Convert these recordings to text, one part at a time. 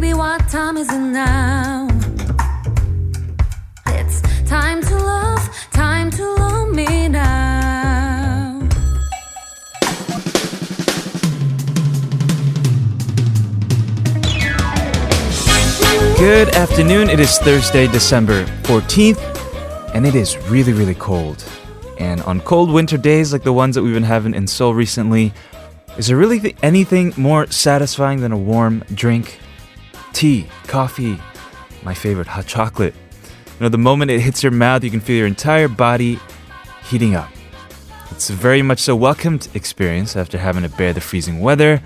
Baby, what time is it now? It's time to love, time to love me now. Good afternoon. It is Thursday, December 14th, and it is really, really cold. And on cold winter days like the ones that we've been having in Seoul recently, is there really th- anything more satisfying than a warm drink? Tea, coffee, my favorite, hot chocolate. You know, the moment it hits your mouth, you can feel your entire body heating up. It's a very much so welcomed experience after having to bear the freezing weather,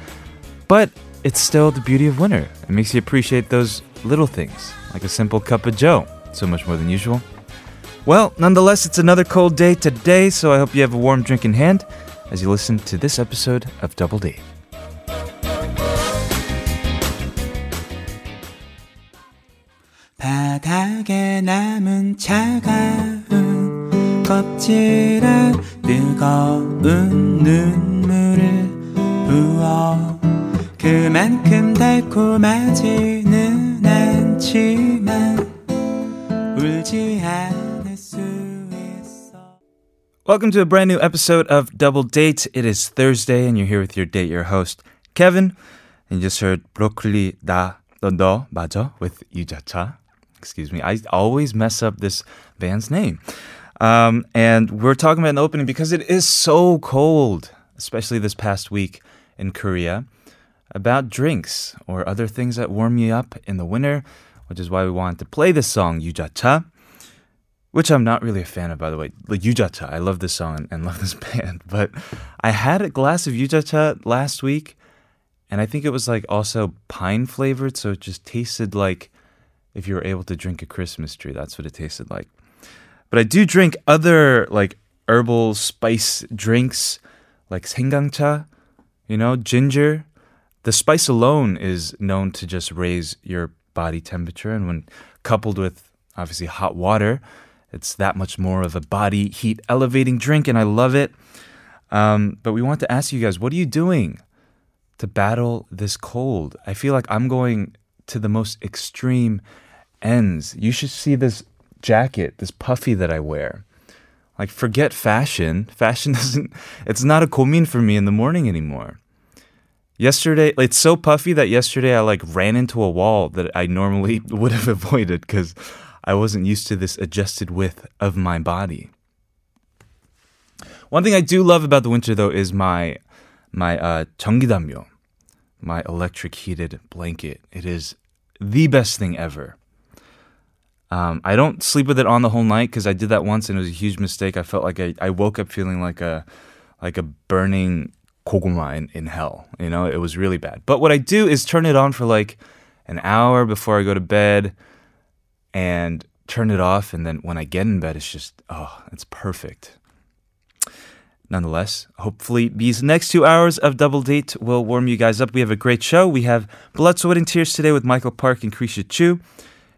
but it's still the beauty of winter. It makes you appreciate those little things, like a simple cup of joe, so much more than usual. Well, nonetheless, it's another cold day today, so I hope you have a warm drink in hand as you listen to this episode of Double Date. 바닥에 남은 차가운 껍질에 뜨거운 눈물을 부어 그만큼 달콤하지는 않지만 울지 않을 수 있어 Welcome to a brand new episode of Double Date. It is Thursday, and you're here with your date, your host, Kevin. And you just heard Broccoli Da 너, 너 맞아? with 유자차. excuse me. I always mess up this band's name. Um, and we're talking about an opening because it is so cold, especially this past week in Korea, about drinks or other things that warm you up in the winter, which is why we wanted to play this song, Yujacha, which I'm not really a fan of, by the way. Like, Yujacha, I love this song and love this band, but I had a glass of Yujacha last week, and I think it was like also pine flavored, so it just tasted like if you were able to drink a Christmas tree. That's what it tasted like. But I do drink other like herbal spice drinks like sengangcha, you know, ginger. The spice alone is known to just raise your body temperature and when coupled with obviously hot water, it's that much more of a body heat elevating drink and I love it. Um, but we want to ask you guys, what are you doing to battle this cold? I feel like I'm going to the most extreme ends. You should see this jacket, this puffy that I wear. Like, forget fashion. Fashion doesn't, it's not a komin for me in the morning anymore. Yesterday, it's so puffy that yesterday I like ran into a wall that I normally would have avoided because I wasn't used to this adjusted width of my body. One thing I do love about the winter though is my my uh 전기담요, my electric heated blanket. It is the best thing ever. Um, I don't sleep with it on the whole night because I did that once and it was a huge mistake. I felt like I, I woke up feeling like a like a burning koguma in, in hell. You know, it was really bad. But what I do is turn it on for like an hour before I go to bed and turn it off. And then when I get in bed, it's just, oh, it's perfect. Nonetheless, hopefully these next two hours of Double Date will warm you guys up. We have a great show. We have Blood, Sweat, and Tears today with Michael Park and Kriesha Chu,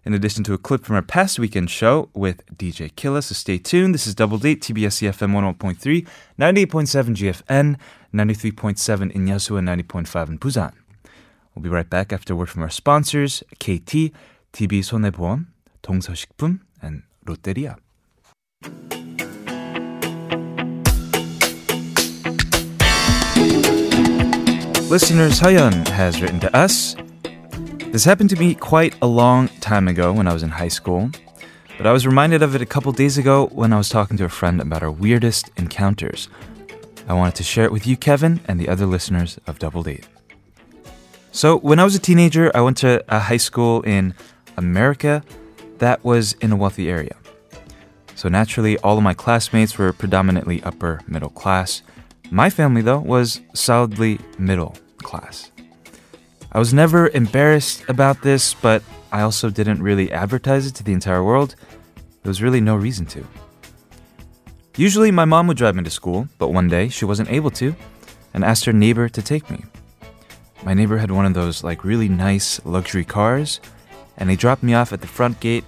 in addition to a clip from our past weekend show with DJ Killa. So stay tuned. This is Double Date, TBS EFM 101.3, 98.7 GFN, 93.7 in Yasu, and 90.5 in Busan. We'll be right back after a word from our sponsors, KT, TB 손해보험, 동서식품, and 롯데리아. Listener Sayan has written to us. this happened to me quite a long time ago when I was in high school, but I was reminded of it a couple days ago when I was talking to a friend about our weirdest encounters. I wanted to share it with you, Kevin, and the other listeners of Double Date. So, when I was a teenager, I went to a high school in America that was in a wealthy area. So, naturally, all of my classmates were predominantly upper middle class. My family, though, was solidly middle class. I was never embarrassed about this, but I also didn't really advertise it to the entire world. There was really no reason to. Usually, my mom would drive me to school, but one day she wasn't able to and asked her neighbor to take me. My neighbor had one of those like really nice luxury cars, and he dropped me off at the front gate.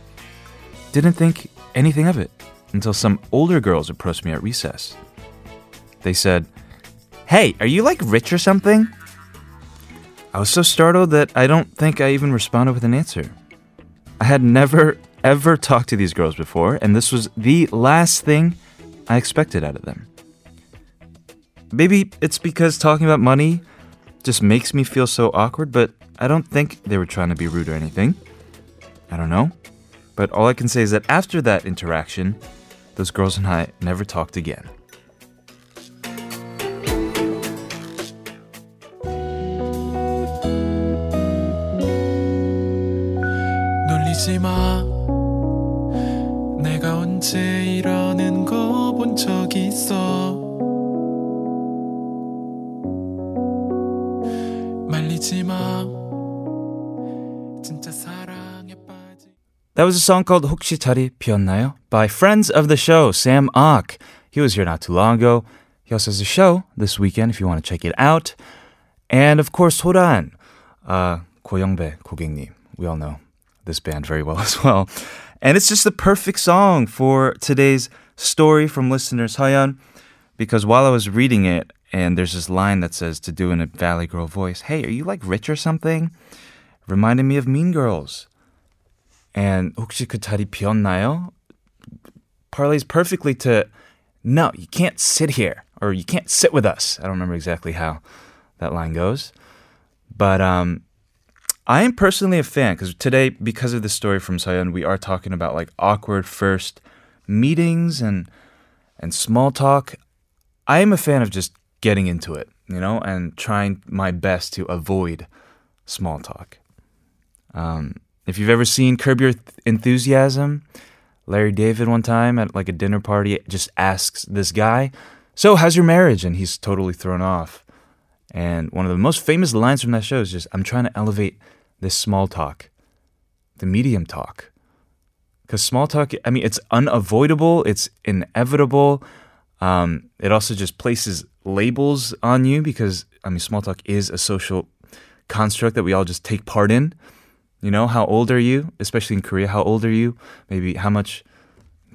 Didn't think anything of it until some older girls approached me at recess. They said, Hey, are you like rich or something? I was so startled that I don't think I even responded with an answer. I had never, ever talked to these girls before, and this was the last thing I expected out of them. Maybe it's because talking about money just makes me feel so awkward, but I don't think they were trying to be rude or anything. I don't know. But all I can say is that after that interaction, those girls and I never talked again. 놀리지 마. 내가 언제 이러는 거 본 적 있어. 말리지 마. 진짜 사랑에 빠지. That was a song called 혹시 자리 비었나요? by friends of the show, Sam Ock. He was here not too long ago. He also has a show this weekend if you want to check it out. And of course, 소란, uh, 고영배 고객님. We all know this band very well as well. And it's just the perfect song for today's story from listeners Hayan because while I was reading it and there's this line that says to do in a Valley Girl voice, "Hey, are you like rich or something?" reminded me of Mean Girls. And 혹시 그 자리 비었나요? parlays perfectly to no, you can't sit here or you can't sit with us. I don't remember exactly how that line goes. But um I am personally a fan because today, because of the story from Sayan, we are talking about like awkward first meetings and and small talk. I am a fan of just getting into it, you know, and trying my best to avoid small talk. Um, if you've ever seen Curb Your Enthusiasm, Larry David one time at like a dinner party just asks this guy, "So, how's your marriage?" and he's totally thrown off. And one of the most famous lines from that show is just, "I'm trying to elevate this small talk, the medium talk." Because small talk, I mean, it's unavoidable, it's inevitable. Um, it also just places labels on you because, I mean, small talk is a social construct that we all just take part in. You know, how old are you? Especially in Korea, how old are you? Maybe how much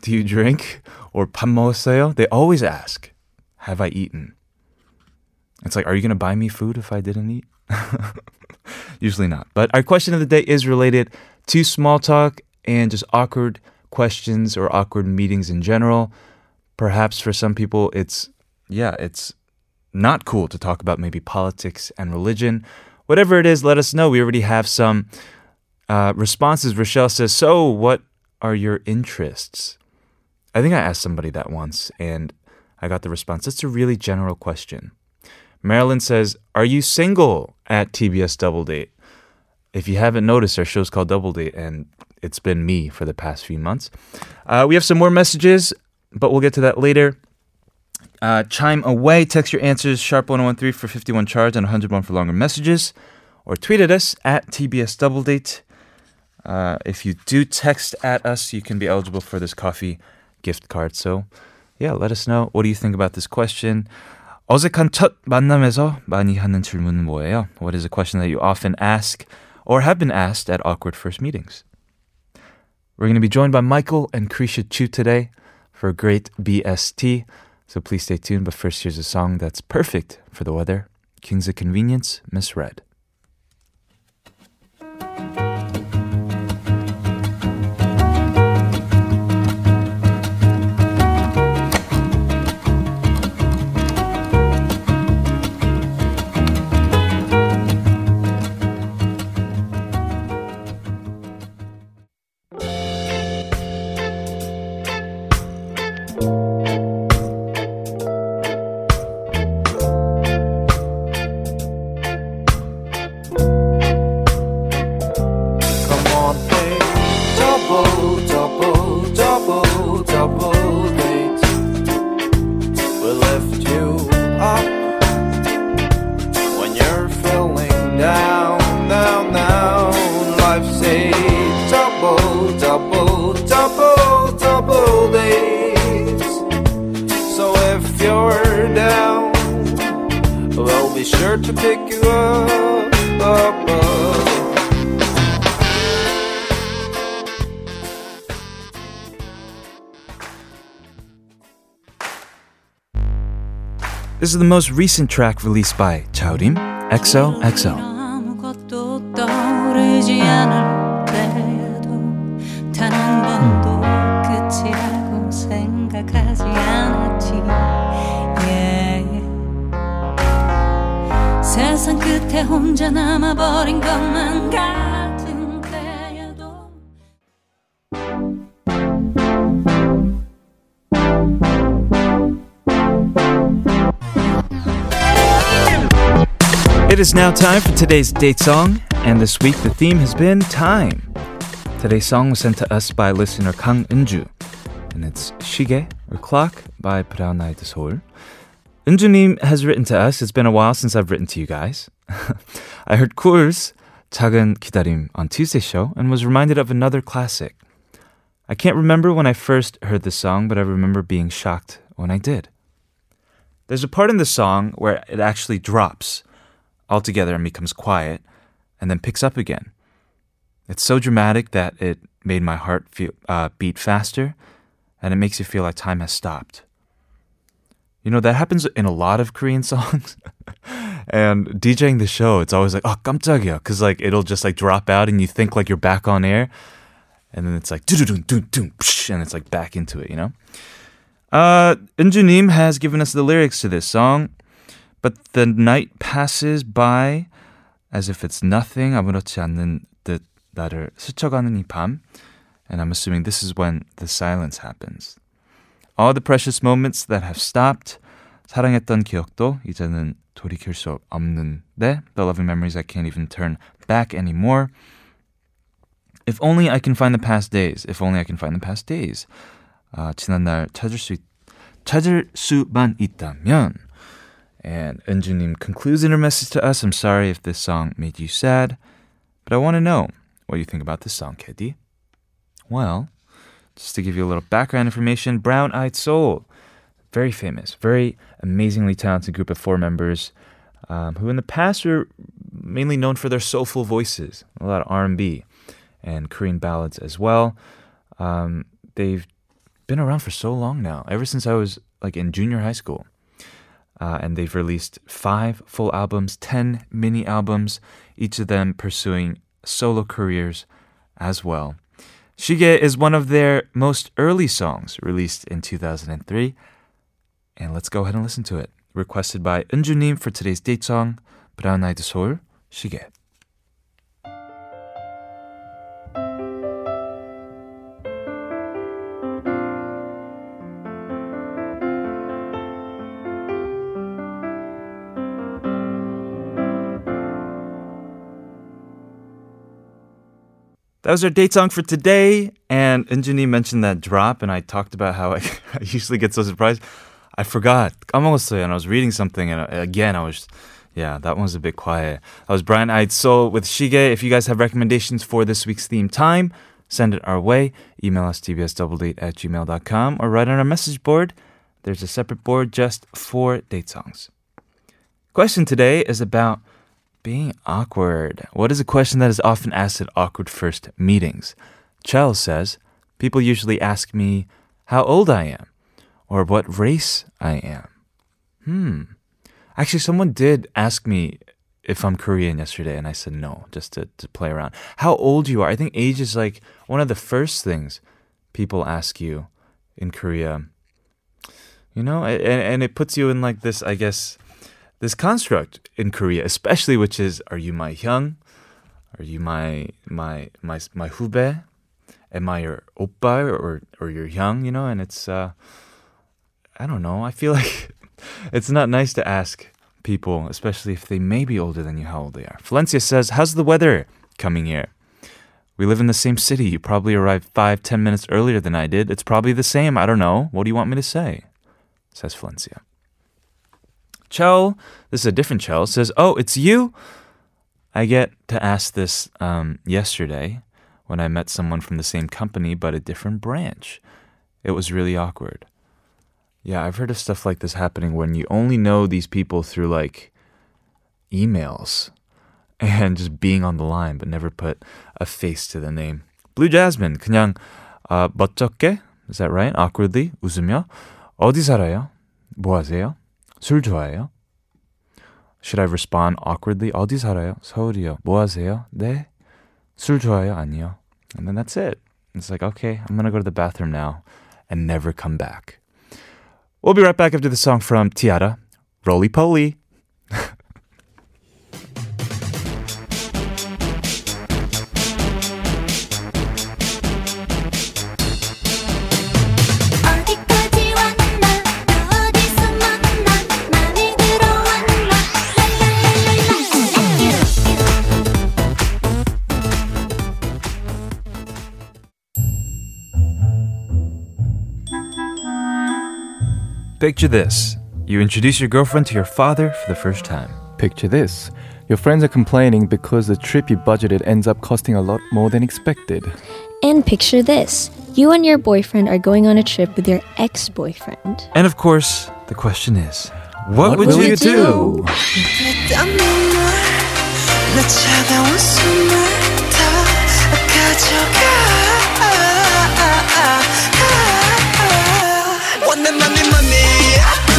do you drink? Or 밥 먹었어요? They always ask, have I eaten? It's like, are you going to buy me food if I didn't eat? Usually not. But our question of the day is related to small talk and just awkward questions or awkward meetings in general. Perhaps for some people, it's, yeah, it's not cool to talk about maybe politics and religion. Whatever it is, let us know. We already have some uh, responses. Rochelle says, So, what are your interests? I think I asked somebody that once and I got the response. That's a really general question. Marilyn says, Are you single at TBS Double Date? If you haven't noticed, our show's called Double Date, and it's been me for the past few months. Uh, we have some more messages, but we'll get to that later. Uh, chime away, text your answers, sharp 1013 for 51 charge and 101 for longer messages, or tweet at us at TBS Double Date. Uh, if you do text at us, you can be eligible for this coffee gift card. So, yeah, let us know. What do you think about this question? 어색한 첫 만남에서 많이 하는 질문은 뭐예요? What is a question that you often ask or have been asked at awkward first meetings? We're going to be joined by Michael and Kriesha Chu today for a great BST. So please stay tuned. But first, here's a song that's perfect for the weather Kings of Convenience, Misread. Is the most recent track released by Chaorim, XOXO. It is now time for today's date song, and this week the theme has been time. Today's song was sent to us by listener Kang Unju, and it's Shige or Clock by Brown Eyed Soul. Unju님 has written to us. It's been a while since I've written to you guys. I heard Cool's 작은 기다림 on Tuesday's show and was reminded of another classic. I can't remember when I first heard this song, but I remember being shocked when I did. There's a part in the song where it actually drops altogether and becomes quiet and then picks up again. It's so dramatic that it made my heart feel, uh, beat faster and it makes you feel like time has stopped. You know, that happens in a lot of Korean songs. and DJing the show, it's always like, oh, 깜짝이야. Because like it'll just like drop out and you think like you're back on air. And then it's like, and it's like back into it, you know? Uh, Unjunim has given us the lyrics to this song. But the night passes by as if it's nothing. 아무렇지 않는 듯 나를 스쳐가는 이 밤. And I'm assuming this is when the silence happens. All the precious moments that have stopped. 사랑했던 기억도 이제는 돌이킬 수 없는데. The loving memories I can't even turn back anymore. If only I can find the past days. If only I can find the past days. 아, 지난 날 찾을 수 있, 찾을 수만 있다면. and Unjunim concludes in her message to us. I'm sorry if this song made you sad, but I want to know what you think about this song, Kedi. Well, just to give you a little background information, Brown Eyed Soul, very famous, very amazingly talented group of four members um, who in the past were mainly known for their soulful voices, a lot of R&B and Korean ballads as well. Um, they've been around for so long now, ever since I was like in junior high school. Uh, and they've released five full albums, 10 mini albums, each of them pursuing solo careers as well. Shige is one of their most early songs, released in 2003. And let's go ahead and listen to it. Requested by Unjunim for today's date song, Brown Eyed Soul, Shige. That was our date song for today. And Unjuni mentioned that drop, and I talked about how I, I usually get so surprised. I forgot. 까먹었어요. And I was reading something, and uh, again, I was. Yeah, that one's a bit quiet. I was Brown Eyed Soul with Shige. If you guys have recommendations for this week's theme time, send it our way. Email us tbsdoubledate at gmail.com or write on our message board. There's a separate board just for date songs. Question today is about being awkward. What is a question that is often asked at awkward first meetings? Chell says, People usually ask me how old I am or what race I am. Hmm. Actually, someone did ask me if I'm Korean yesterday, and I said no, just to, to play around. How old you are? I think age is like one of the first things people ask you in Korea. You know, and, and it puts you in like this, I guess, this construct in Korea, especially which is, are you my hyung? Are you my my my my hube? Am I your oppa or or your hyung? You know, and it's uh, I don't know. I feel like it's not nice to ask people, especially if they may be older than you, how old they are. Valencia says, "How's the weather coming here?" We live in the same city. You probably arrived five, ten minutes earlier than I did. It's probably the same. I don't know. What do you want me to say? Says Valencia. Chell, this is a different Chell, says, Oh, it's you? I get to ask this um, yesterday when I met someone from the same company but a different branch. It was really awkward. Yeah, I've heard of stuff like this happening when you only know these people through like emails and just being on the line but never put a face to the name. Blue Jasmine, 그냥 어, 멋쩍게, is that right? Awkwardly, 웃으며 어디 살아요? 뭐 하세요? 술 좋아해요? Should I respond awkwardly? 어디 살아요? 서울이요. 뭐 하세요? 네. 술 좋아해요? 아니요. And then that's it. It's like, okay, I'm going to go to the bathroom now and never come back. We'll be right back after the song from T-ara, Roly Poly. Picture this. You introduce your girlfriend to your father for the first time. Picture this. Your friends are complaining because the trip you budgeted ends up costing a lot more than expected. And picture this you and your boyfriend are going on a trip with your ex boyfriend. And of course, the question is, what, would will you, you do?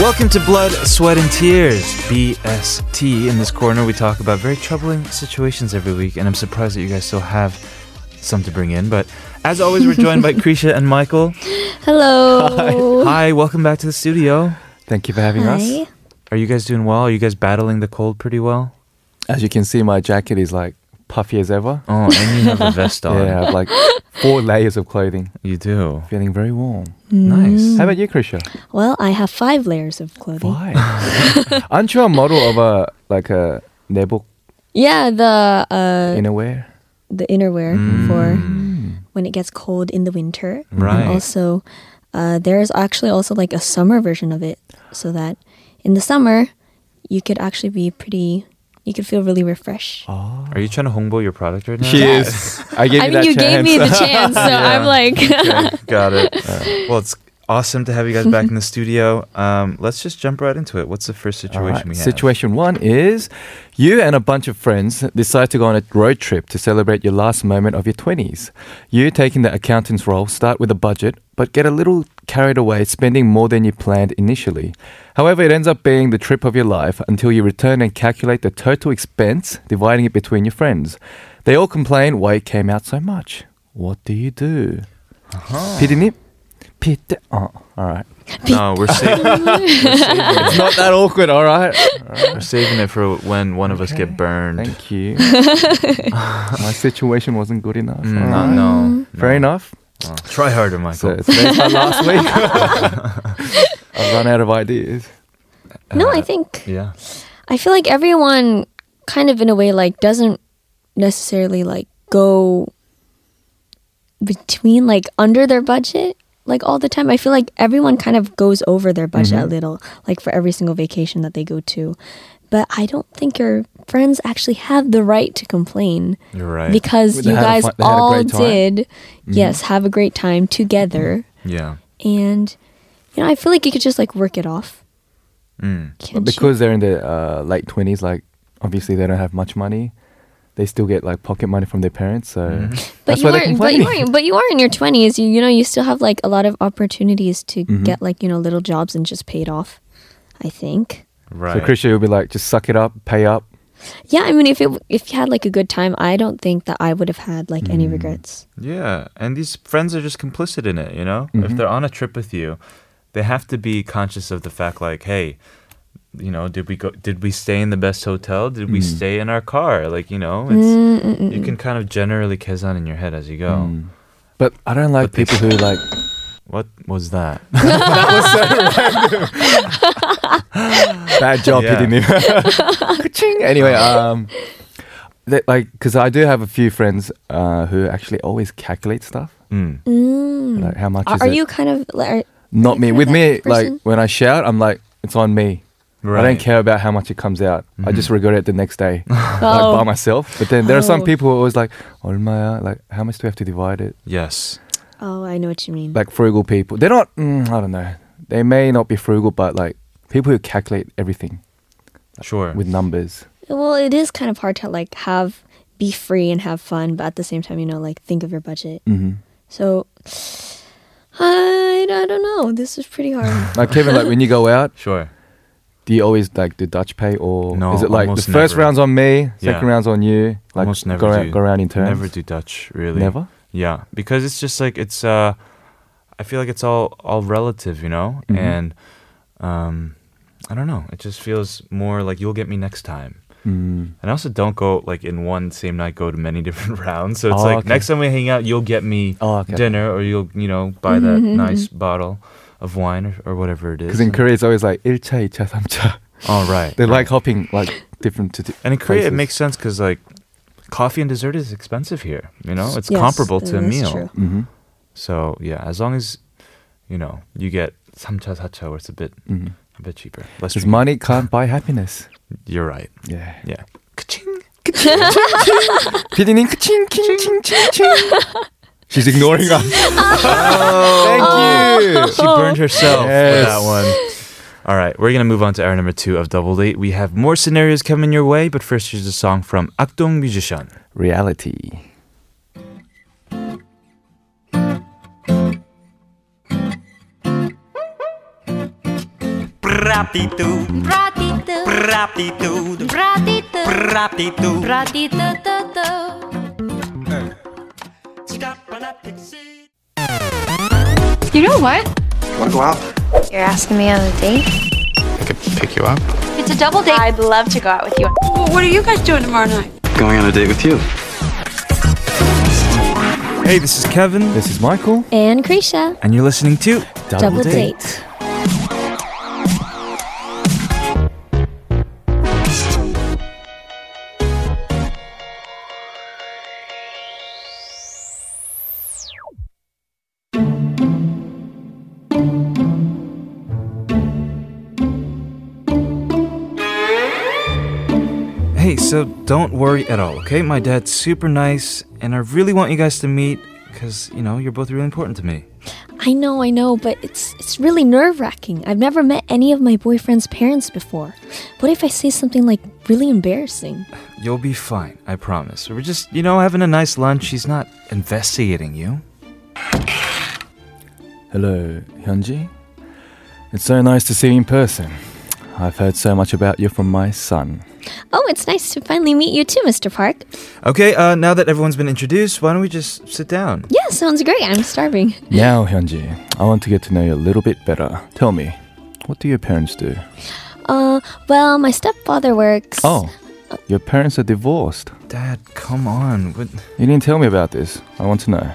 Welcome to Blood, Sweat, and Tears, BST. In this corner, we talk about very troubling situations every week, and I'm surprised that you guys still have some to bring in. But as always, we're joined by Kriesha and Michael. Hello. Hi, welcome back to the studio. Thank you for having us. Hi. Are you guys doing well? Are you guys battling the cold pretty well? As you can see, my jacket is like puffy as ever. Oh, and you have a vest on. Yeah, I have like four layers of clothing. You do. Feeling very warm. Nice. How about you, Kriesha? Well, I have five layers of clothing. Why? Aren't you a model of a like a ne복 Yeah, the uh, innerwear? the innerwear Mm. for when it gets cold in the winter. Right. And also, uh, there's actually also like a summer version of it, so that in the summer you could actually be pretty. You could feel really refreshed. Are you trying to hongo your product right now? She is. I gave I you mean, that you chance. gave me the chance, so I'm like, Okay, got it. well, it's awesome to have you guys back in the studio. Um, let's just jump right into it. What's the first All situation right, we have? Situation one is you and a bunch of friends decide to go on a road trip to celebrate your last moment of your 20s. You, taking the accountant's role, start with a budget, but get a little carried away, spending more than you planned initially. However, it ends up being the trip of your life until you return and calculate the total expense, dividing it between your friends. They all complain why it came out so much. What do you do? 피디님? 피디, oh, all right. No, we're, sa- It's not that awkward, all right? we're saving it for when one of us get burned. Thank you. My situation wasn't good enough. Mm, All no, right. no, Fair no. enough. Try harder, So Michael. today's my last week. I've run out of ideas. no, I think yeah. I feel like everyone kind of in a way like doesn't necessarily like go between like under their budget like all the time. I feel like everyone kind of goes over their budget a little like for every single vacation that they go to. But I don't think your friends actually have the right to complain You're right. because They you guys fun- they had a all great time. Mm-hmm. did yes, have a great time together yeah. and you know, I feel like you could just like work it off. Mm. Can't you? Because they're in the uh, late 20s, like, obviously they don't have much money. They still get, like, pocket money from their parents. So Mm-hmm. But that's you why they're but you are, but you are in your twenties. You, you know, you still have like a lot of opportunities to Mhm. get like you know little jobs and just pay it off. I think. Right. So Kriesha will be like, just suck it up, pay up. Yeah, I mean, if it if you had like a good time, I don't think that I would have had like any Mm. regrets. Yeah, and these friends are just complicit in it, you know? If Mhm. they're on a trip with you, they have to be conscious of the fact like, hey, you know, did we go did we stay in the best hotel? Did we Mm. stay in our car? Like, you know, it's you can kind of generally kesan in your head as you go. Mm. But I don't like But people who, like, What was that? that was so random. Bad job, Yeah. PD님. Ka-ching. anyway, um, that, like, because I do have a few friends uh, who actually always calculate stuff. Mm. Mm. Like, how much Are, is are it? you kind of like? Are, Not me. With that me, like, when I shout, I'm like, it's on me. I don't care about how much it comes out. I just regret it the next day, like Oh. by myself. But then there are some Oh. people who are always like, 얼마야? Like, how much do we have to divide it? Yes. oh, I know what you mean. Like frugal people. They're not. Mm, I don't know. They may not be frugal, but like people who calculate everything Sure. with numbers. well, it is kind of hard to like have be free and have fun, but at the same time, you know, like think of your budget. hmm So I, I don't know. This is pretty hard. Like Kevin, like when you go out, Sure. do you always like do Dutch pay or No, is it like the first never. round's on me, second Yeah. round's on you? Like Almost never go, around, do. go around in turns. Never do Dutch, really. Never? Yeah, because it's just like it's. uh I feel like it's all all relative, you know, Mhm. and um, I don't know. It just feels more like you'll get me next time. Mm. And I also don't go like in one same night go to many different rounds. So it's Oh, like okay. next time we hang out, you'll get me Oh, okay. dinner or you'll you know buy that nice bottle of wine or, or whatever it is. Because in Korea it's always like 1차, 2차, 3차. oh right, They right. like hopping like different to di- and in Korea it places. makes sense because like coffee and dessert is expensive here. You know, it's Yes, comparable to a that is meal. true. Mhm. So yeah, as long as you know you get 3차, 4차 where it's a bit Mhm. a bit cheaper. Less Because tricky. money can't buy happiness. You're right. Yeah. Yeah. Ka-ching. 피디님 크칭 킹칭칭칭. She's ignoring us. Thank you. She burned herself Yes. with that one. All right, we're gonna move on to hour number two of Double Date. We have more scenarios coming your way, but first here's a song from Akdong Musician. Reality. Bratitude, Bratito, bratitude, bratito, bratitude. bratito, You know what? You Want to go out? You're asking me on a date? I could pick you up. It's a double date. I'd love to go out with you. What are you guys doing tomorrow night? Going on a date with you. Hey, this is Kevin, This is Michael. And Kriesha, and you're listening to double date. Hey, so don't worry at all, okay? My dad's super nice, and I really want you guys to meet because, you know, you're both really important to me. I know, I know, but it's it's really nerve wracking. I've never met any of my boyfriend's parents before. What if I say something like really embarrassing? You'll be fine, I promise. We're just, you know, having a nice lunch. He's not investigating you. Hello, Hyunji. It's so nice to see you in person. I've heard so much about you from my son. Oh, it's nice to finally meet you too, Mr. Park. Okay, uh, now that everyone's been introduced, why don't we just sit down? Yeah, sounds great. I'm starving. Now, Hyunji, I want to get to know you a little bit better. Tell me, what do your parents do? Uh, well, my stepfather works. Oh, your parents are divorced. Dad, come on. What? You didn't tell me about this. I want to know.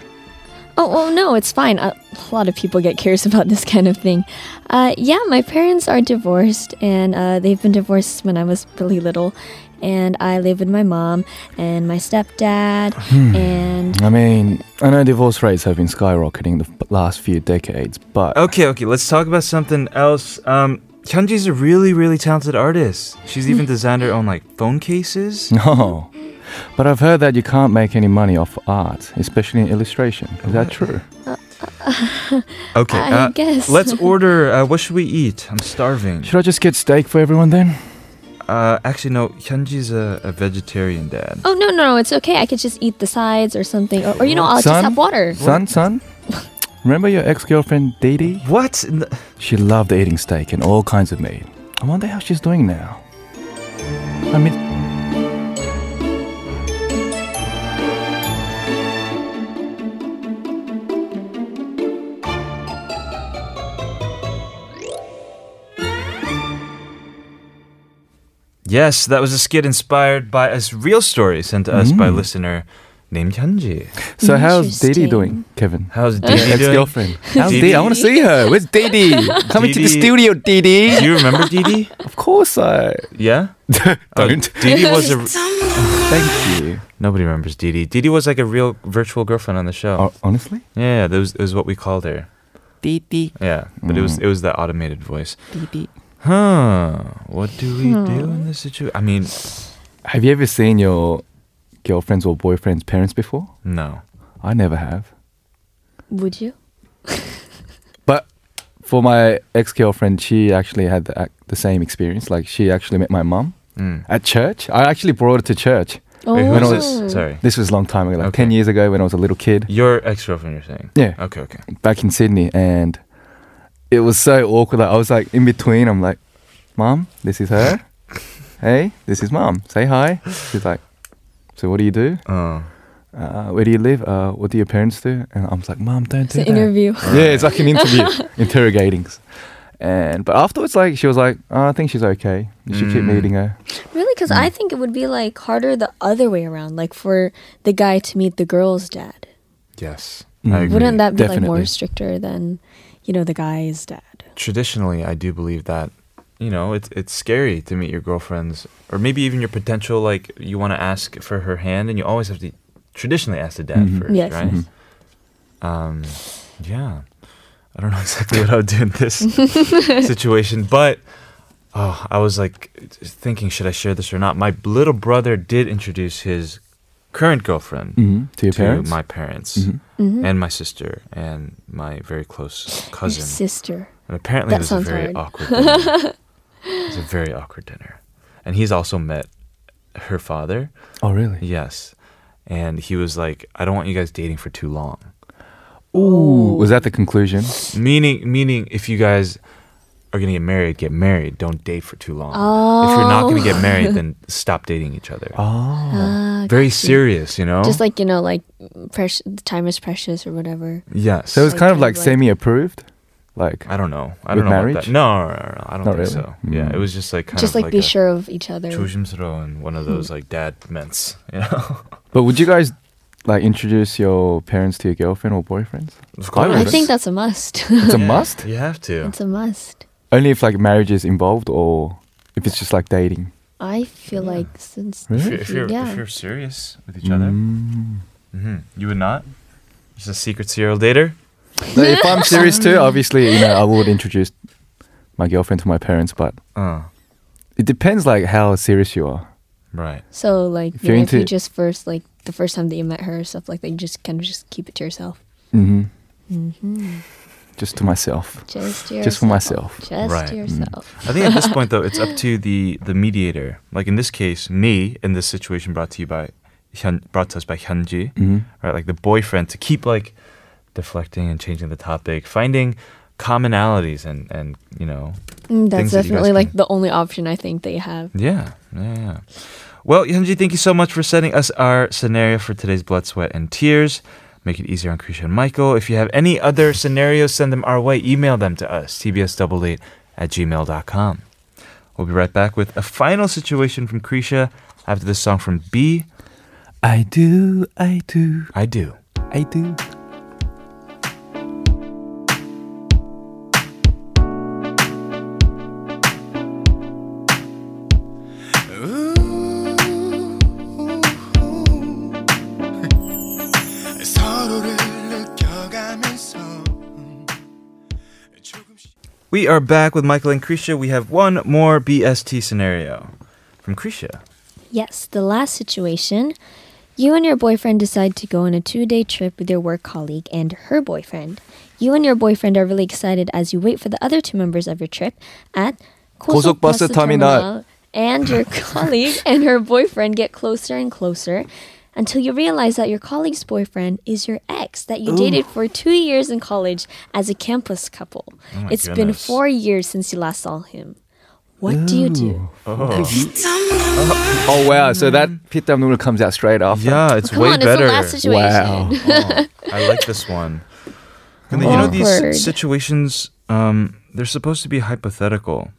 Oh, oh no, it's fine. A lot of people get curious about this kind of thing. Uh, yeah, my parents are divorced, and uh, they've been divorced when I was really little. And I live with my mom and my stepdad, and I mean, I know divorce rates have been skyrocketing the last few decades, but Okay, okay, let's talk about something else. Um, Hyunji's a really, really talented artist. She's even designed her own like phone cases. no. But I've heard that you can't make any money off art, especially in illustration. Is that true? Okay, I uh, guess. let's order. Uh, what should we eat? I'm starving. Should I just get steak for everyone then? Uh, actually, no. Hyunji's a, a vegetarian dad. Oh no, no, no, it's okay. I could just eat the sides or something, or, or you know, I'll Son? just have water. Son, son? Remember your ex-girlfriend Dee What? in the- She loved eating steak and all kinds of meat. I wonder how she's doing now. I mean, Yes, that was a skit inspired by a real story sent to us by a Mm. listener named Hyunji. so how's Dee Interesting. doing, Kevin? How's Your Dee doing? ex-girlriend. How's Dee Dee? I want to see her. Where's Dee Dee? Coming to the Dee Dee. studio, Dee Dee. Do you remember Dee Dee? Of course I Yeah? don't. Uh, Dee Dee was a. Thank you. Nobody remembers Dee Dee. Dee Dee was like a real virtual girlfriend on the show. Oh, honestly? Yeah, that was, that was what we called her. Dee Dee. Yeah, but it was Mm. it was that automated voice. Dee Dee. Huh? What do we do in this situation? I mean, Have you ever seen your girlfriend's or boyfriend's parents before? no. I never have. Would you? But for my ex girlfriend, she actually had the, ac- the same experience. Like she actually met my mum Mm. at church. I actually brought her to church. Wait, who I this? Sorry, This was a long time ago, like Okay. 10 years ago when I was a little kid. your ex girlfriend. You're saying? Yeah. Okay. Okay. Back in Sydney. And it was so awkward. Like, I was like in between. I'm like, Mom, this is her. hey, this is mom. Say hi. She's like, so what do you do? Uh, Uh, where do you live? Uh, what do your parents do? And I was like, Mom, don't It's do an that. interview. Yeah, it's like an interview, interrogating. And but afterwards, like she was like, oh, I think she's okay. You should keep Mm. meeting her. Really? Because Mm. I think it would be like harder the other way around, like for the guy to meet the girl's dad. yes. Mm. I agree. Wouldn't that be like more stricter than, you know, the guy is dead. traditionally I do believe that you know it's it's scary to meet your girlfriends or maybe even your potential like you want to ask for her hand and you always have to traditionally ask the dad Mhm. first, Yes. right? Mhm. Um, yeah, I don't know exactly what I would do in this situation, but oh, I was like thinking, should I share this or not? My little brother did introduce his current girlfriend Mhm. To your to parents. my parents Mhm. Mm-hmm. and my sister and my very close Your cousin. sister. And apparently That it was a very hard. awkward dinner. it was a very awkward dinner. And he's also met her father. Oh, really? Yes. And he was like, I don't want you guys dating for too long. Ooh, was that the conclusion? Meaning meaning if you guys are gonna get married, get married. Don't date for too long. Oh. If you're not gonna get married, then stop dating each other. Oh, Ah, Very got you. serious, you know? Just like, you know, like precious, time is precious or whatever. Yes. so it's Like kind of kind like of like- semi-approved, like. I don't know. I With don't know marriage? about that. No, no, no, no, I don't Not think really? so. Yeah, Mm. it was just like kind Just of like, be a sure of each other. 조심스러운 one of those like dad mints, you know? But would you guys like introduce your parents to your girlfriend or boyfriends? Of course. I course. think that's a must. It's a Yeah, must. You have to. it's a must. Only if like marriage is involved, or if it's just like dating. I feel like since If you're, if, you're, yeah. if you're serious with each other, Mm. hmm you would not? Just a secret serial dater? No, if I'm serious too, obviously, you know, I would introduce my girlfriend to my parents, but Uh, it depends like how serious you are. right. so like If you you're know, if you just first like the first time that you met her or stuff like that, you just kind of just keep it to yourself. hmm Mm-hmm. Just to myself. Just to yourself. Just for myself. Just Right. to yourself. I think at this point, though, it's up to the, the mediator. Like in this case, me, in this situation brought to you by, Hyun, brought to us by Hyunji, hmm right? Like the boyfriend to keep like deflecting and changing the topic, finding commonalities and, and you know, Mm, Things that's that definitely like can- the only option I think they have. Yeah, yeah, yeah. Well, Hyunji, thank you so much for sending us our scenario for today's Blood, Sweat, and Tears. Make it easier on and Michael. If you have any other scenarios, send them our way. Email them to us, tbs88 at gmail.com. We'll be right back with a final situation from Kriesha after this song from B, I do, I do, I Do. I do. We are back with Michael and Kriesha. We have one more BST scenario from Kriesha. Yes, the last situation. You and your boyfriend decide to go on a two day trip with your work colleague and her boyfriend. You and your boyfriend are really excited as you wait for the other two members of your trip at Kosok Bus Terminal. And your colleague and her boyfriend get closer and closer until you realize that your colleague's boyfriend is your ex that you Ooh. dated for two years in college as a campus couple. Oh it's goodness. been four years since you last saw him. What Ooh. do you do? Oh. oh. oh wow! So that pitdamnul comes out straight off. Yeah, it's well, way on, better. It's wow! oh, I like this one. And then, you know these situations, um, they're supposed to be hypothetical.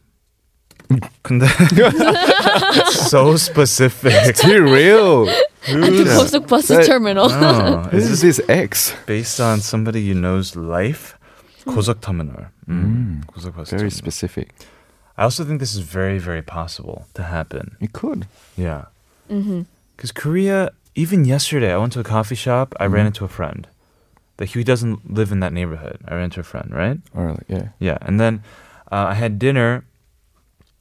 근데 so specific. Too real. At the terminal. Oh, this is his ex. Based on somebody you know's life, Kozak terminal. Mm. Mm. Bus very specific. I also think this is very, very possible to happen. It could. Yeah. Because mm-hmm. Korea, even yesterday, I went to a coffee shop. I mm-hmm. ran into a friend. Like he doesn't live in that neighborhood. I ran into a friend, right? Or yeah. Yeah, and then uh, I had dinner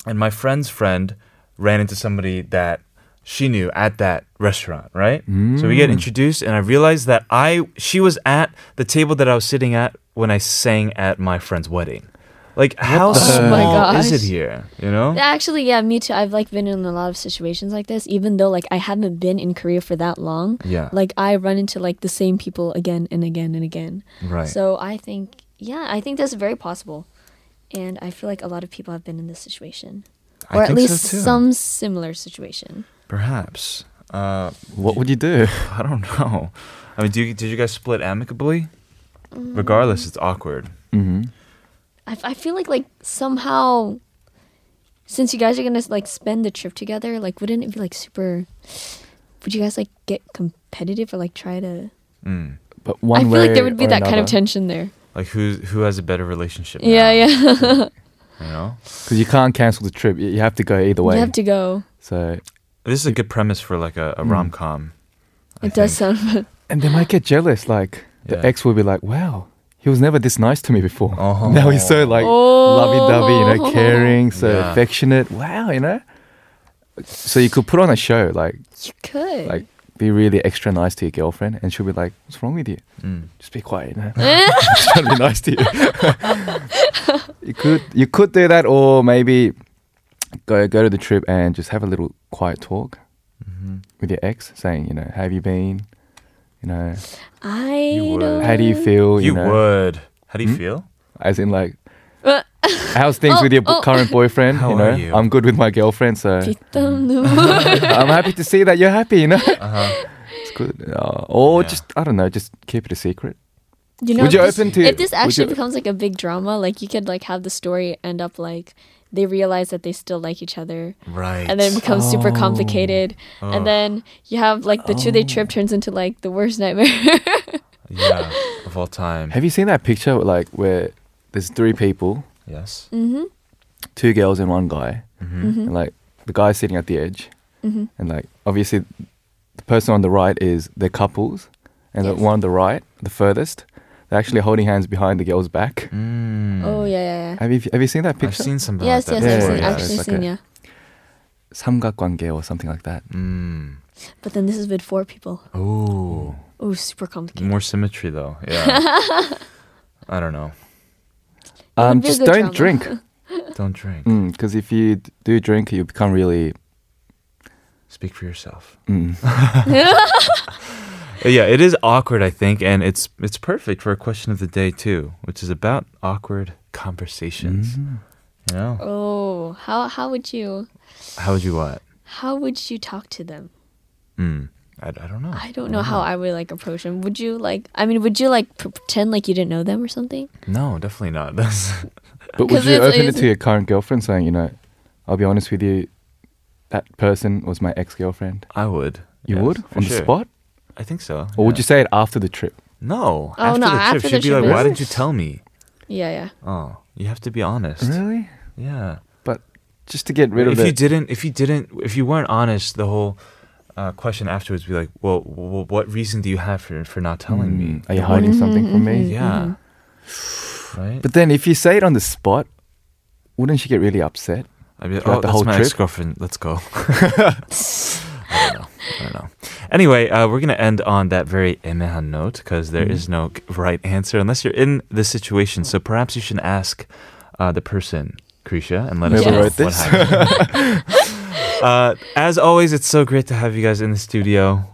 and my friend's friend ran into somebody that she knew at that restaurant, right? So we get Mm. introduced, and I realized that I she was at the table that I was sitting at when I sang at my friend's wedding. Like, how the- small Oh my is it here? You know? Actually, yeah, me too. I've like been in a lot of situations like this, even though like I haven't been in Korea for that long. Yeah. Like I run into like the same people again and again and again. Right. So I think, yeah, I think that's very possible. And I feel like a lot of people have been in this situation. I Or at least so too. some similar situation. Perhaps. Uh, What would you do? I don't know. I mean, do you, did you guys split amicably? Regardless, it's awkward. hmm I, I feel like like somehow since you guys are gonna like spend the trip together, like wouldn't it be like super would you guys like get competitive or like try to Mm. But one I feel way like there would be or that kind of tension there. Like who who has a better relationship? Yeah, now, yeah. You know, Because you can't cancel the trip. You you have to go either way. you have to go. So, this is a good premise for like a, a Mm. rom com. It does sound fun. and they might get jealous. Like the Yeah. ex will be like, "Wow, he was never this nice to me before. Oh. Now he's so like Oh. lovey-dovey, you know, caring, so Yeah. affectionate. Wow, you know." So you could put on a show, like You could. like be really extra nice to your girlfriend, and she'll be like, "What's wrong with you? Mm. Just be quiet." You know? Just trying to be nice to you. you could you could do that, or maybe go go to the trip and just have a little quiet talk Mhm. with your ex, saying, you know, "How have you been? You know, I You would. how do you feel? You know, would. How do you Hmm? feel? As in, like, How's things oh, with your oh, oh. current boyfriend? How you know, are you? I'm good with my girlfriend, so I'm happy to see that you're happy. You know, uh-huh. it's good. Uh, or yeah. just I don't know, just keep it a secret. You know, would you this, open to if this actually becomes like a big drama? Like you could like have the story end up like they realize that they still like each other. Right. And then it becomes oh. super complicated. Oh. And then you have like the two day oh. trip turns into like the worst nightmare. yeah, of all time. Have you seen that picture like where there's three people, Yes. mm-hmm. two girls and one guy, Mm-hmm. and like the guy's sitting at the edge, Mm-hmm. and like obviously the person on the right is the couples, and the Yes. one on the right, the furthest, they're actually holding hands behind the girl's back. Mm. Oh yeah, yeah, yeah. Have you have you seen that I've picture? seen some. Yes, about yes, that I've Yeah, seen, yeah, actually it's like seen, a- yeah. 삼각관계 or something like that. Mm. But then this is with four people. Ooh. Oh, super complicated. More symmetry though. Yeah. I don't know. Um, would just don't drama. drink. Don't drink. Because if you d- do drink, you become really. Speak for yourself. Mm. Yeah, it is awkward, I think, and it's it's perfect for a question of the day too, which is about awkward conversations. Mm. You know, Oh, how how would you how would you what? how would you talk to them? Mm. I, I don't know. I don't know how I would like approach him. Would you like? I mean, would you like pretend like you didn't know them or something? No, definitely not. That's But would 'Cause you it's- open it it's- to your current girlfriend, saying, you know, I'll be honest with you, that person was my ex girlfriend? I would. You Yes, would for on the sure. spot, I think so. or would you say it after the trip? No. Oh, after no, the trip, after the she'd be trip, like, "Why yes. didn't you tell me?" Yeah, yeah. Oh, you have to be honest. Really? Yeah. But just to get rid of if you it. didn't, if you didn't, if you weren't honest, the whole uh, question afterwards be like, well, what reason do you have for, for not telling mm. me? Are you hiding mm-hmm, something from mm-hmm, me? Yeah. Mm-hmm. Right. But then if you say it on the spot, wouldn't she get really upset? I'd be like, oh, the whole my ex-girlfriend. Let's go. I don't know. I don't know. Anyway, uh, we're going to end on that very emehan note because there mm. is no right answer unless you're in the situation. So perhaps you should ask uh, the person, Kriesha, and let us know what happened. uh, as always, it's so great to have you guys in the studio.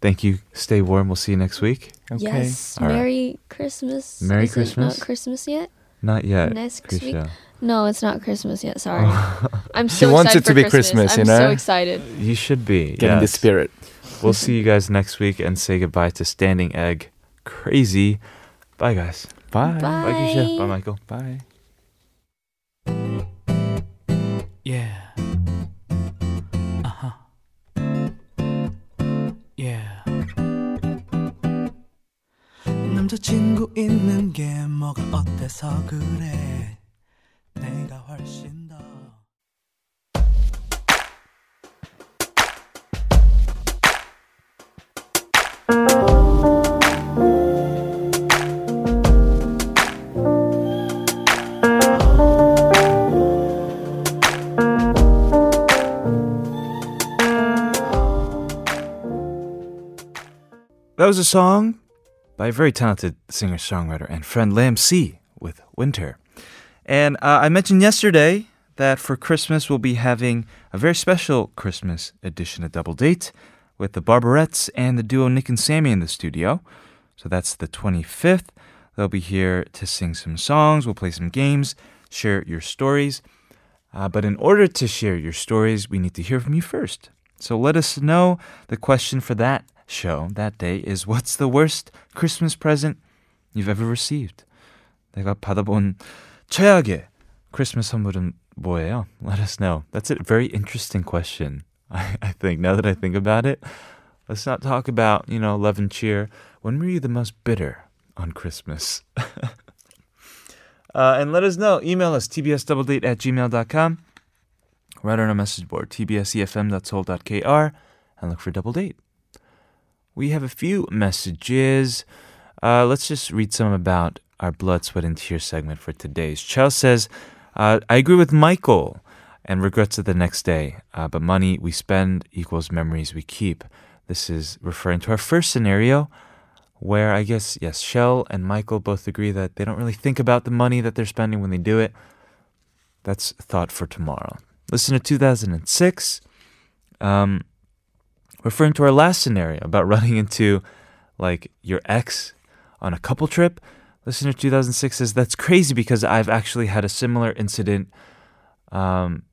Thank you. Stay warm. We'll see you next week. Okay. Yes. All right. Merry Christmas. Merry Is it Christmas? Not Christmas yet? Not yet, Next week? No, it's not Christmas yet. Sorry. I'm so. She so wants excited it to be Christmas, you I'm so excited. You should be. Get in the spirit. We'll see you guys next week and say goodbye to Standing Egg. Crazy. Bye, guys. Bye. Bye. Bye, Kriesha. Bye, Michael. Bye. 친구 있는 게 뭐가 어때서 그래? 내가 훨씬 더 That was a song by a very talented singer songwriter and friend Lam C with Winter. And uh, I mentioned yesterday that for Christmas we'll be having a very special Christmas edition of Double Date with the Barberettes and the duo Nick and Sammy in the studio. So that's the 25th. They'll be here to sing some songs, we'll play some games, share your stories. Uh, but in order to share your stories, we need to hear from you first. So let us know. The question for that show that day is what's the worst Christmas present you've ever received? 내가 받아본 최악의 Christmas 선물은 뭐예요? Let us know. That's a very interesting question. I, I think now that I think about it, let's not talk about you know love and cheer. When were you the most bitter on Christmas? Uh, and let us know. Email us, tbsdoubledate at gmail.com. Write on our message board, tbsefm.seoul.kr, and look for Double Date. We have a few messages. Uh, let's just read some about our blood, sweat, and tears segment for today's. Chell says, uh, I agree with Michael and regrets it the next day. Uh, but money we spend equals memories we keep. This is referring to our first scenario where I guess, yes, Shell and Michael both agree that they don't really think about the money that they're spending when they do it. That's thought for tomorrow. Listen to 2006. Um, referring to our last scenario about running into like your ex on a couple trip. Listener 2006 says that's crazy because I've actually had a similar incident. Um,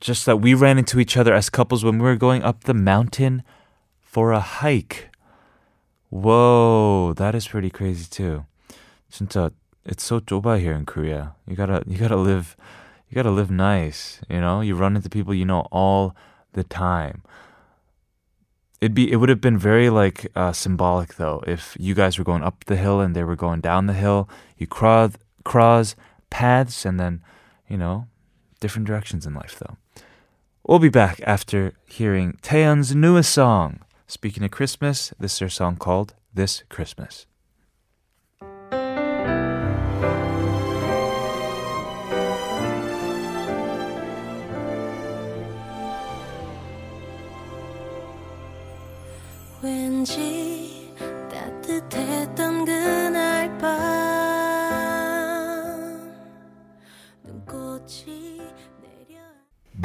just that we ran into each other as couples when we were going up the mountain for a hike. Whoa, that is pretty crazy too. 진짜, it's so 좁아 here in Korea. You gotta, you gotta live, you gotta live nice. You know, you run into people you know all the time. It'd be, it would have been very like uh, symbolic though if you guys were going up the hill and they were going down the hill. You cross, cross paths and then, you know, different directions in life though. We'll be back after hearing Taeyeon's newest song. Speaking of Christmas, this is their song called This Christmas.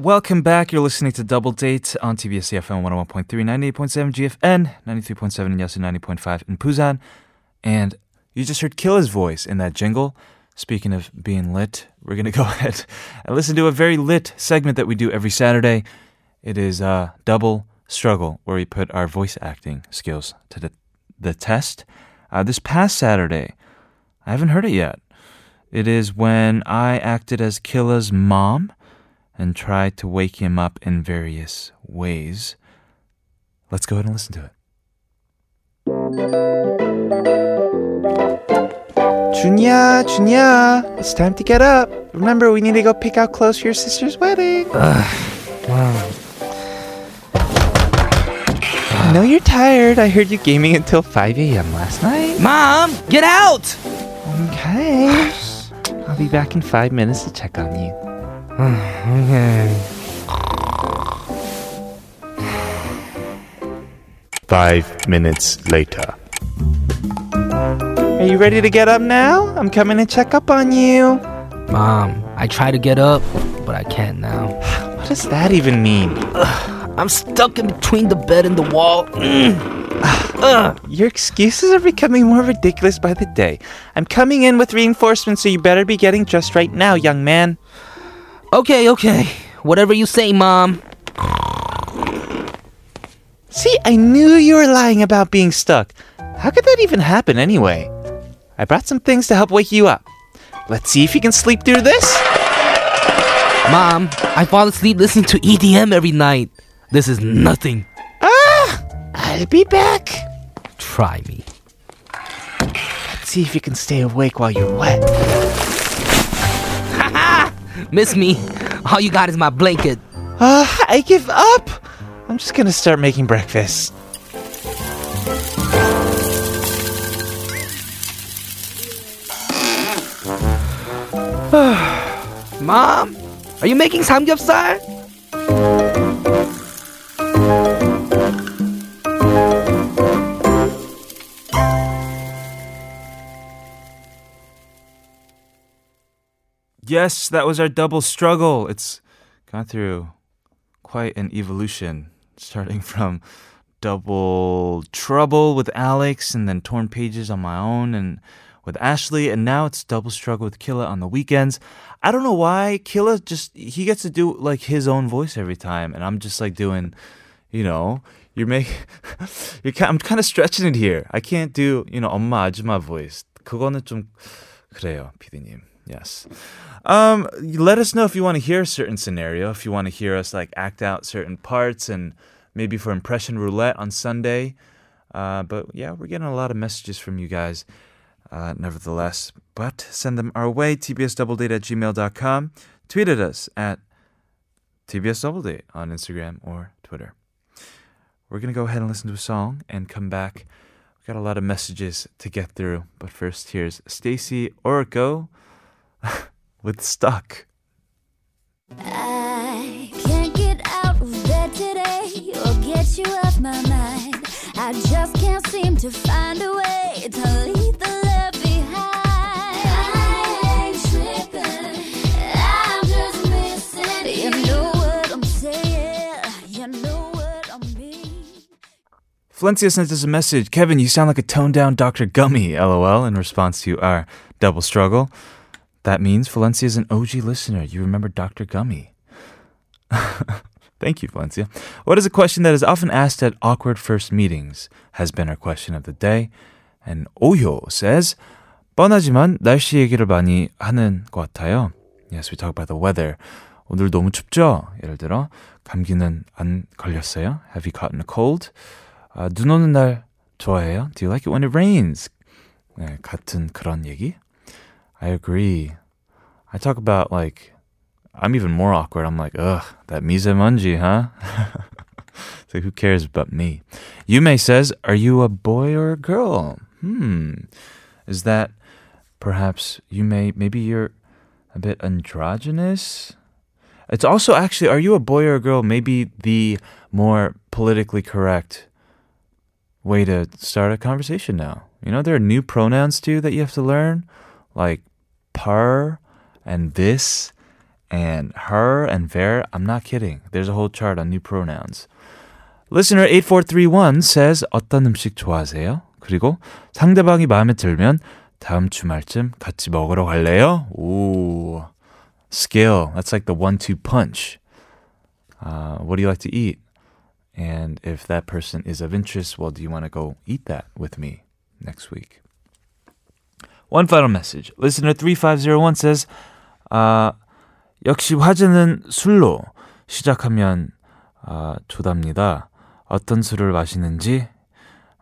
Welcome back. You're listening to Double Date on TBS EFM 101.3, 98.7 GFN, 93.7 in Yasu, 90.5 in Busan. And you just heard Killa's voice in that jingle. Speaking of being lit, we're going to go ahead and listen to a very lit segment that we do every Saturday. It is uh, Double Struggle, where we put our voice acting skills to the, the test. Uh, this past Saturday, I haven't heard it yet. It is when I acted as Killa's mom and tried to wake him up in various ways. Let's go ahead and listen to it. Junya, Junya, it's time to get up. Remember, we need to go pick out clothes for your sister's wedding. I know you're tired. I heard you gaming until 5 a.m. last night. Mom, get out! Okay. I'll be back in five minutes to check on you. Five minutes later. Are you ready to get up now? I'm coming to check up on you. Mom, I try to get up, but I can't now. What does that even mean? I'm stuck in between the bed and the wall. Your excuses are becoming more ridiculous by the day. I'm coming in with reinforcements, so you better be getting dressed right now, young man. Okay, okay. Whatever you say, Mom. See, I knew you were lying about being stuck. How could that even happen anyway? I brought some things to help wake you up. Let's see if you can sleep through this. Mom, I fall asleep listening to EDM every night. This is nothing. Ah! I'll be back. Try me. Let's see if you can stay awake while you're wet. Miss me? All you got is my blanket. Uh, I give up. I'm just gonna start making breakfast. Mom, are you making samgyeopsal? Yes, that was our double struggle. It's gone through quite an evolution, starting from double trouble with Alex and then torn pages on my own and with Ashley and now it's double struggle with Killa on the weekends. I don't know why Killa just he gets to do like his own voice every time and I'm just like doing you know, you're making you're kind, I'm kind of stretching it here. I can't do, you know, 엄마 아줌마 voice. 그거는 좀 그래요, 피디님. Yes. Um, let us know if you want to hear a certain scenario, if you want to hear us like act out certain parts and maybe for impression roulette on Sunday. Uh, but yeah, we're getting a lot of messages from you guys, uh, nevertheless. But send them our way, tbsdoubledate at gmail.com. Tweet at us at tbsdoubledate on Instagram or Twitter. We're going to go ahead and listen to a song and come back. We've got a lot of messages to get through. But first, here's Stacie Orrico with Stuck. I can't get out of bed today or get you off my mind. I just can't seem to find a way to leave the love behind. I ain't tripping, I'm just missing you. You know what I'm saying, you know what I mean. Valencia sent us a message. Kevin, you sound like a toned down Dr. Gummy, lol, in response to our double struggle. That means Valencia is an OG listener. You remember Dr. Gummy. Thank you, Valencia. What is a question that is often asked at awkward first meetings? Has been our question of the day. And Oyo says, 뻔하지만 날씨 얘기를 많이 하는 것 같아요. Yes, we talk about the weather. 오늘 너무 춥죠? 예를 들어, 감기는 안 걸렸어요? Have you caught a cold? 아, 눈 오는 날 좋아해요? Do you like it when it rains? 네, 같은 그런 얘기? I agree. I talk about like I'm even more awkward. I'm like, ugh, that misemanji, huh? it's like, who cares about me? Yume says, Are you a boy or a girl? Hmm. Is that perhaps you may maybe you're a bit androgynous? It's also actually, are you a boy or a girl? Maybe the more politically correct way to start a conversation now. You know, there are new pronouns too that you have to learn, like per and this and her and ver. I'm not kidding. There's a whole chart on new pronouns. Listener 8431 says 어떤 음식 좋아하세요? 그리고 상대방이 마음에 들면 다음 주말쯤 같이 먹으러 갈래요? 오, skill. That's like the one-two punch. Uh, what do you like to eat? And if that person is of interest, well, do you want to go eat that with me next week? One final message. Listener 3501 says, 아, 역시 화제는 술로 시작하면 아, 좋답니다. 어떤 술을 마시는지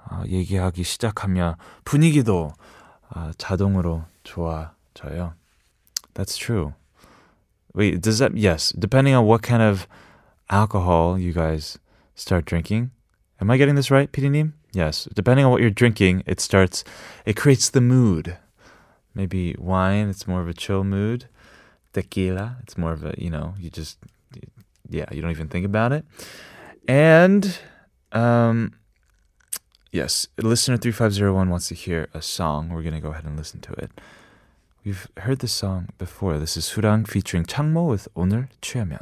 아, 얘기하기 시작하면 분위기도 아, 자동으로 좋아져요. That's true. Wait, does that yes, depending on what kind of alcohol you guys start drinking. Am I getting this right, PD님? Yes, depending on what you're drinking, it starts it creates the mood. Maybe wine, it's more of a chill mood. Tequila, it's more of a, you know, you just yeah, you don't even think about it. And um yes, listener 3501 wants to hear a song. We're going to go ahead and listen to it. We've heard this song before. This is 수랑 featuring 창모 with 오늘 취하면.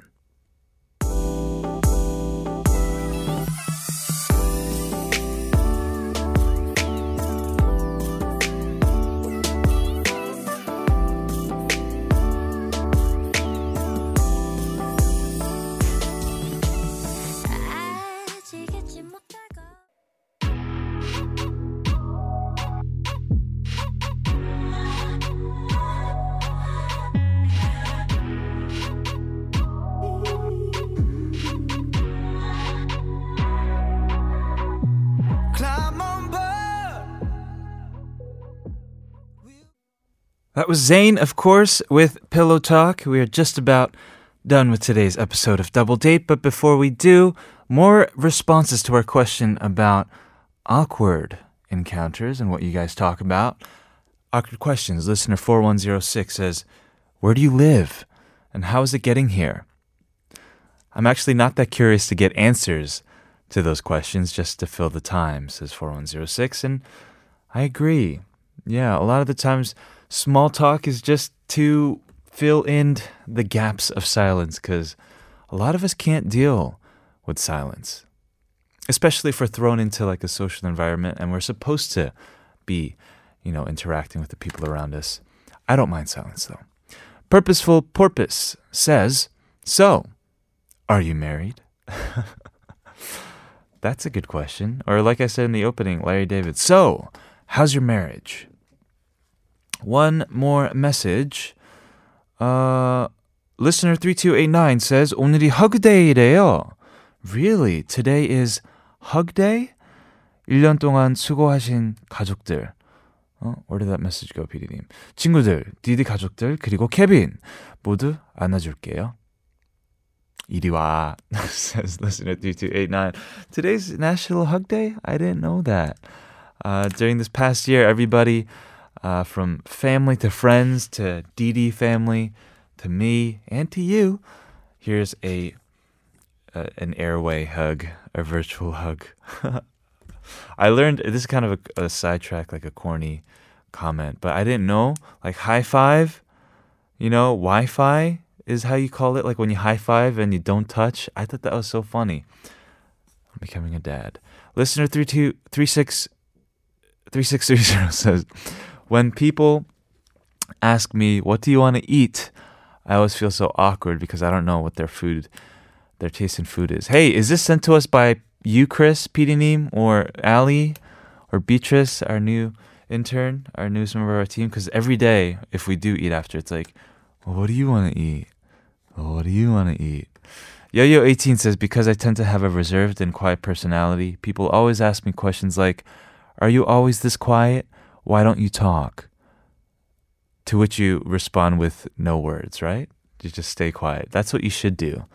That was Zayn, of course, with Pillow Talk. We are just about done with today's episode of Double Date, but before we do, more responses to our question about awkward encounters and what you guys talk about. Awkward questions. Listener 4106 says, Where do you live? And how is it getting here? I'm actually not that curious to get answers to those questions just to fill the time, says 4106. And I agree. Yeah, a lot of the times small talk is just to fill in the gaps of silence because a lot of us can't deal with silence, especially if we're thrown into like a social environment and we're supposed to be, you know, interacting with the people around us. I don't mind silence though. Purposeful Porpoise says, So, are you married? That's a good question. Or, like I said in the opening, Larry David, So, how's your marriage? One more message. Uh, listener 3289 says, 오늘이 hugday래요. Really? Today is hug day? 1년 동안 수고하신 가족들. 어, where did that message go, PD님? 친구들, 디디 가족들, 그리고 케빈 모두 안아줄게요. 이리 와, says listener 3289. Today's National Hug Day? I didn't know that. Uh, during this past year, everybody uh, from family to friends to DD family to me and to you, here's a an airway hug, a virtual hug. I learned this is kind of a, a sidetrack, like a corny comment, but I didn't know like high five, you know, Wi Fi is how you call it, like when you high five and you don't touch. I thought that was so funny. I'm becoming a dad. Listener 3236 3630 says, When people ask me, What do you want to eat? I always feel so awkward because I don't know what their food, their taste in food is. Hey, is this sent to us by you, Chris, Neem, or Ali, or Beatrice, our new intern, our newest member of our team? Because every day, if we do eat after, it's like, well, what do you want to eat? What do you want to eat? Yo-Yo18 says, because I tend to have a reserved and quiet personality, people always ask me questions like, are you always this quiet? Why don't you talk? To which you respond with no words, right? You just stay quiet. That's what you should do.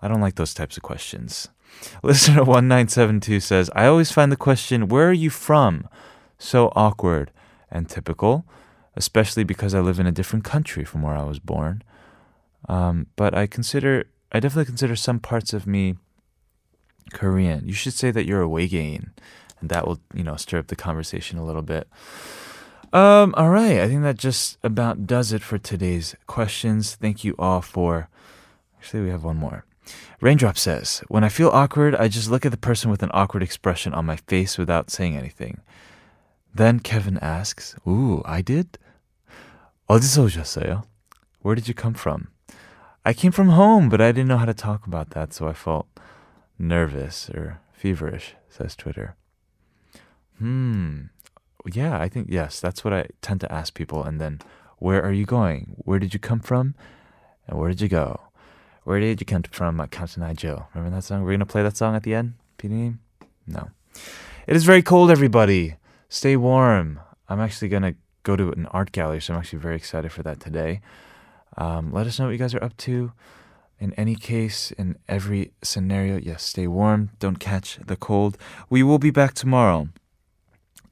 I don't like those types of questions. Listener 1972 says, I always find the question, where are you from? So awkward and typical, especially because I live in a different country from where I was born. Um, but I consider, I definitely consider some parts of me Korean. You should say that you're a Waygain, and that will, you know, stir up the conversation a little bit. Um, all right, I think that just about does it for today's questions. Thank you all for. Actually, we have one more. Raindrop says, When I feel awkward, I just look at the person with an awkward expression on my face without saying anything. Then Kevin asks, Ooh, I did? 어디서 오셨어요? Where did you come from? I came from home, but I didn't know how to talk about that, so I felt nervous or feverish, says Twitter. Hmm. Yeah, I think, yes, that's what I tend to ask people. And then, where are you going? Where did you come from? And where did you go? Where did you come from? Cotton Eye Joe. Remember that song? We're going to play that song at the end? PD? No. It is very cold, everybody. Stay warm. I'm actually going to go to an art gallery, so I'm actually very excited for that today. Um, let us know what you guys are up to. In any case, in every scenario, yes, stay warm. Don't catch the cold. We will be back tomorrow.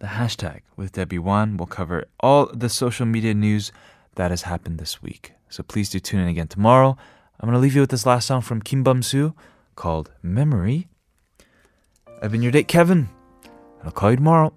The hashtag with Debbie Wan will cover all the social media news that has happened this week. So please do tune in again tomorrow. I'm going to leave you with this last song from Kim Bum Soo called Memory. I've been your date, Kevin, and I'll call you tomorrow.